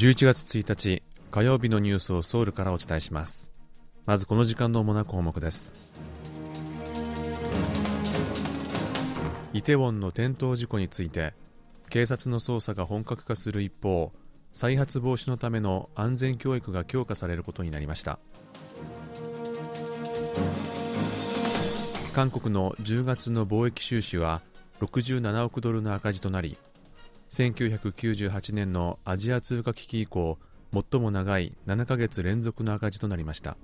11月1日火曜日のニュースをソウルからお伝えします。まずこの時間の主な項目です。イテウォンの転倒事故について警察の捜査が本格化する一方再発防止のための安全教育が強化されることになりました。韓国の10月の貿易収支は67億ドルの赤字となり1998年のアジア通貨危機以降最も長い7ヶ月連続の赤字となりました。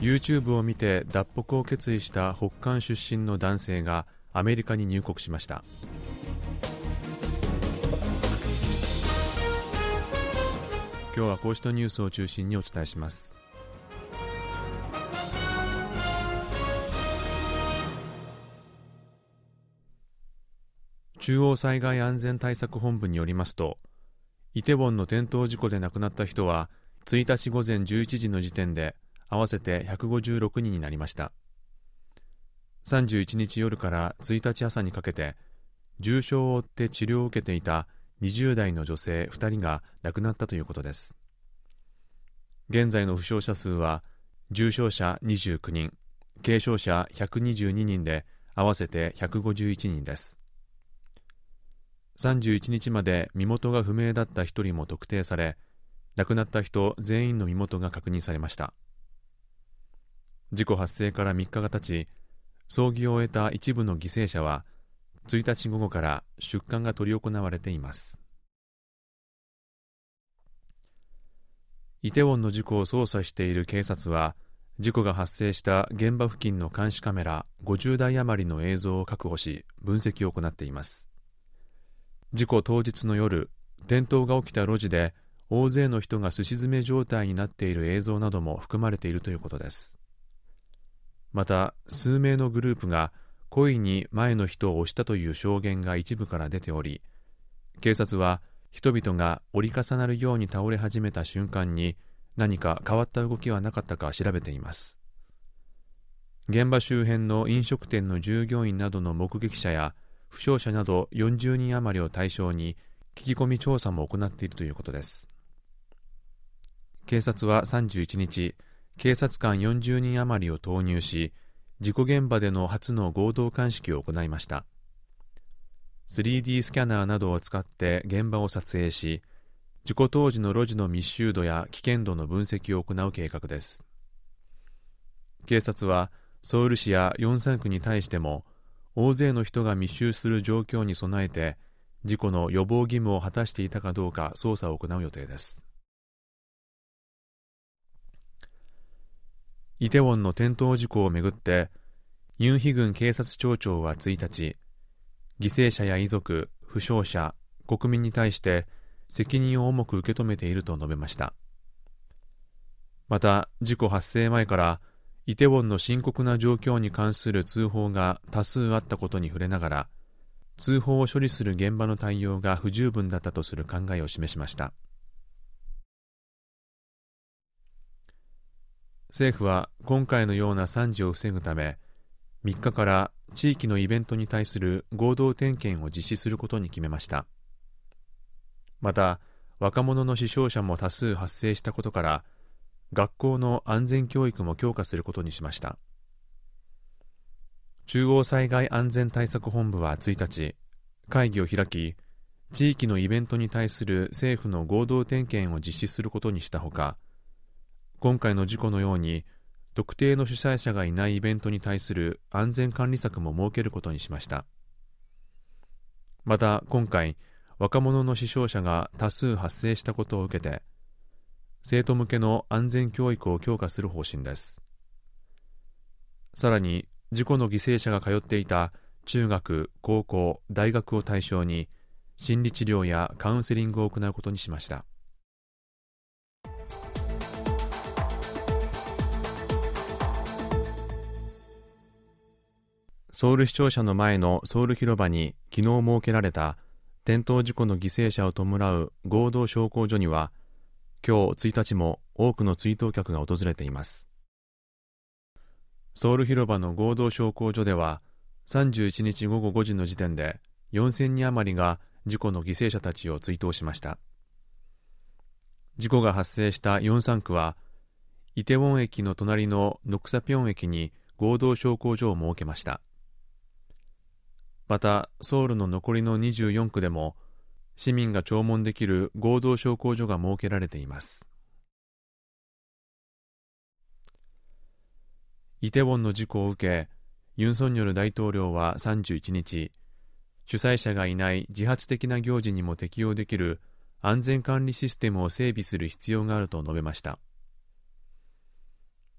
YouTube を見て脱北を決意した北韓出身の男性がアメリカに入国しました。今日はこうしたニュースを中心にお伝えします。中央災害安全対策本部によりますとイテウォンの転倒事故で亡くなった人は1日午前11時の時点で合わせて156人になりました。31日夜から1日朝にかけて重傷を負って治療を受けていた20代の女性2人が亡くなったということです。現在の負傷者数は重傷者29人軽傷者122人で合わせて151人です。31日まで身元が不明だった1人も特定され亡くなった人全員の身元が確認されました。事故発生から3日が経ち葬儀を終えた一部の犠牲者は1日午後から出棺が執り行われています。イテウォンの事故を捜査している警察は事故が発生した現場付近の監視カメラ50台余りの映像を確保し分析を行っています。事故当日の夜転倒が起きた路地で大勢の人がすし詰め状態になっている映像なども含まれているということです。また数名のグループが故意に前の人を押したという証言が一部から出ており警察は人々が折り重なるように倒れ始めた瞬間に何か変わった動きはなかったか調べています。現場周辺の飲食店の従業員などの目撃者や負傷者など40人余りを対象に聞き込み調査も行っているということです。警察は31日警察官40人余りを投入し事故現場での初の合同鑑識を行いました。3D スキャナーなどを使って現場を撮影し事故当時の路地の密集度や危険度の分析を行う計画です。警察はソウル市やヨンサン区に対しても大勢の人が密集する状況に備えて事故の予防義務を果たしていたかどうか捜査を行う予定です。イテウォンの転倒事故をめぐってユン・ヒグン警察庁長は1日犠牲者や遺族負傷者国民に対して責任を重く受け止めていると述べました。また事故発生前からイテウォンの深刻な状況に関する通報が多数あったことに触れながら通報を処理する現場の対応が不十分だったとする考えを示しました。政府は今回のような惨事を防ぐため3日から地域のイベントに対する合同点検を実施することに決めました。また若者の死傷者も多数発生したことから学校の安全教育も強化することにしました。中央災害安全対策本部は1日会議を開き地域のイベントに対する政府の合同点検を実施することにしたほか今回の事故のように特定の主催者がいないイベントに対する安全管理策も設けることにしました。また今回若者の死傷者が多数発生したことを受けて生徒向けの安全教育を強化する方針です。さらに事故の犠牲者が通っていた中学、高校、大学を対象に心理治療やカウンセリングを行うことにしました。ソウル市庁舎の前のソウル広場に昨日設けられた転倒事故の犠牲者を弔う合同焼香所には今日1日も多くの追悼客が訪れています。ソウル広場の合同焼香所では31日午後5時の時点で4000人余りが事故の犠牲者たちを追悼しました。事故が発生したヨンサン区はイテウォン駅の隣のノクサピョン駅に合同昇降所を設けました。またソウルの残りの24区でも市民が弔問できる合同昇降所が設けられています。イテウォンの事故を受けユン・ソンニョル大統領は31日主催者がいない自発的な行事にも適用できる安全管理システムを整備する必要があると述べました。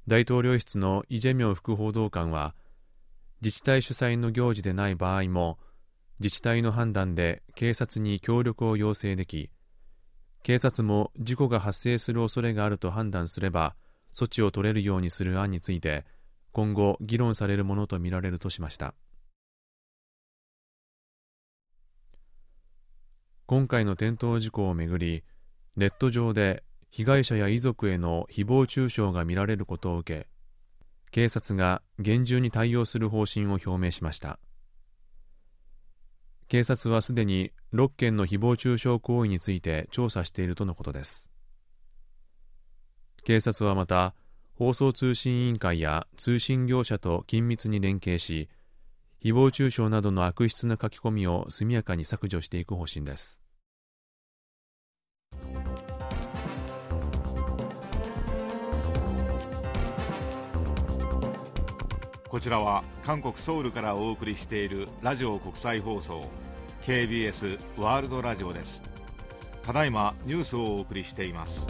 大統領室のイ・ジェミョン副報道官は自治体主催の行事でない場合も自治体の判断で警察に協力を要請でき警察も事故が発生する恐れがあると判断すれば措置を取れるようにする案について今後議論されるものとみられるとしました。今回の転倒事故をめぐりネット上で被害者や遺族への誹謗中傷が見られることを受け警察が厳重に対応する方針を表明しました。警察はすでに6件の誹謗中傷行為について調査しているとのことです。警察はまた放送通信委員会や通信業者と緊密に連携し誹謗中傷などの悪質な書き込みを速やかに削除していく方針です。こちらは韓国ソウルからお送りしているラジオ国際放送 KBS ワールドラジオです。ただいまニュースをお送りしています。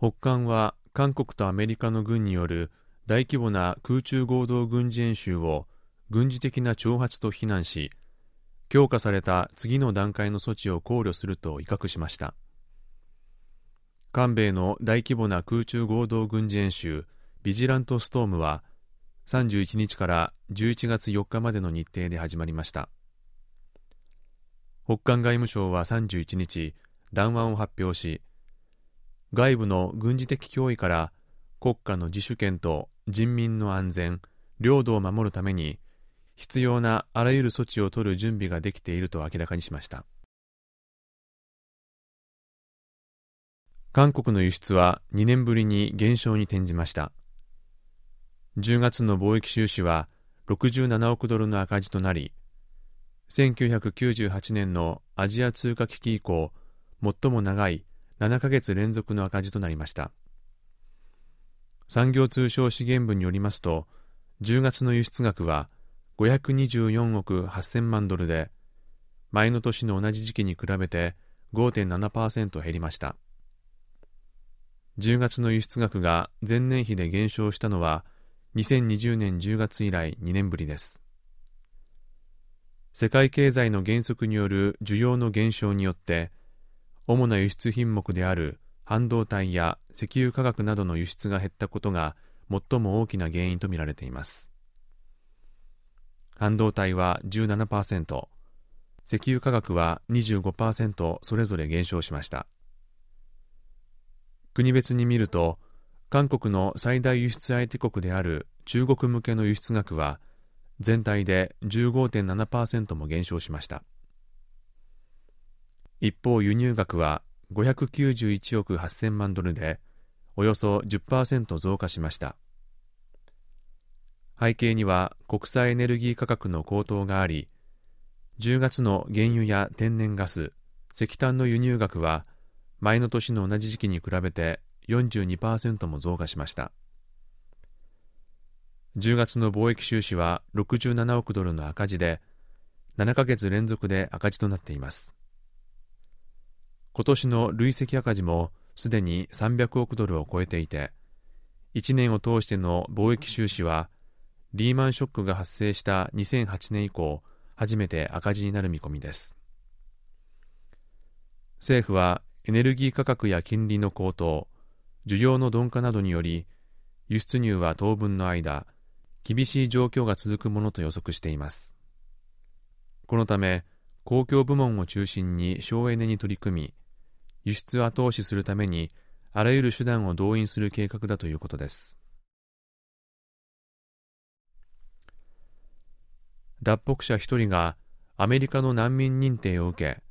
北韓は韓国とアメリカの軍による大規模な空中合同軍事演習を軍事的な挑発と非難し強化された次の段階の措置を考慮すると威嚇しました。韓米の大規模な空中合同軍事演習ビジラントストームは31日から11月4日までの日程で始まりました。北韓外務省は31日談話を発表し外部の軍事的脅威から国家の自主権と人民の安全、領土を守るために必要なあらゆる措置を取る準備ができていると明らかにしました。韓国の輸出は2年ぶりに減少に転じました。10月の貿易収支は67億ドルの赤字となり1998年のアジア通貨危機以降最も長い7ヶ月連続の赤字となりました。産業通商資源部によりますと10月の輸出額は524億8000万ドルで前の年の同じ時期に比べて5.7%減りました。10月の輸出額が前年比で減少したのは2020年10月以来2年ぶりです。世界経済の減速による需要の減少によって主な輸出品目である半導体や石油化学などの輸出が減ったことが最も大きな原因とみられています。半導体は17%石油化学は25%それぞれ減少しました。国別に見ると韓国の最大輸出相手国である中国向けの輸出額は全体で15.7%も減少しました。一方輸入額は591億8000万ドルでおよそ10%増加しました。背景には国際エネルギー価格の高騰があり10月の原油や天然ガス石炭の輸入額は前の年の同じ時期に比べて42%も増加しました。10月の貿易収支は67億ドルの赤字で7ヶ月連続で赤字となっています。今年の累積赤字もすでに300億ドルを超えていて1年を通しての貿易収支はリーマンショックが発生した2008年以降初めて赤字になる見込みです。政府はエネルギー価格や金利の高騰需要の鈍化などにより輸出入は当分の間厳しい状況が続くものと予測しています。このため公共部門を中心に省エネに取り組み輸出を後押しするためにあらゆる手段を動員する計画だということです。脱北者1人がアメリカの難民認定を受け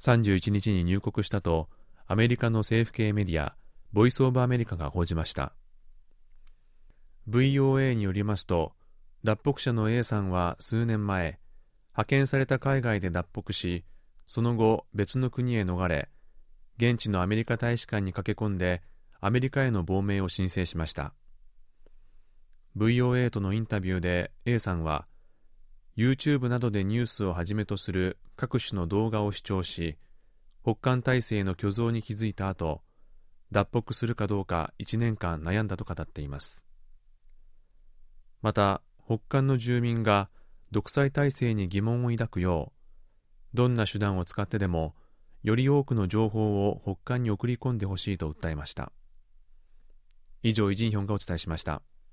31日に入国したとアメリカの政府系メディアボイス・オブ・アメリカが報じました。VOA によりますと脱北者の A さんは数年前派遣された海外で脱北しその後別の国へ逃れ現地のアメリカ大使館に駆け込んでアメリカへの亡命を申請しました。VOA とのインタビューで A さんは YouTube などでニュースをはじめとする各種の動画を視聴し北韓体制の虚像に気づいた後脱北するかどうか1年間悩んだと語っています。また北韓の住民が独裁体制に疑問を抱くようどんな手段を使ってでもより多くの情報を北韓に送り込んでほしいと訴えました。以上イ・ジンヒョンがお伝えしました。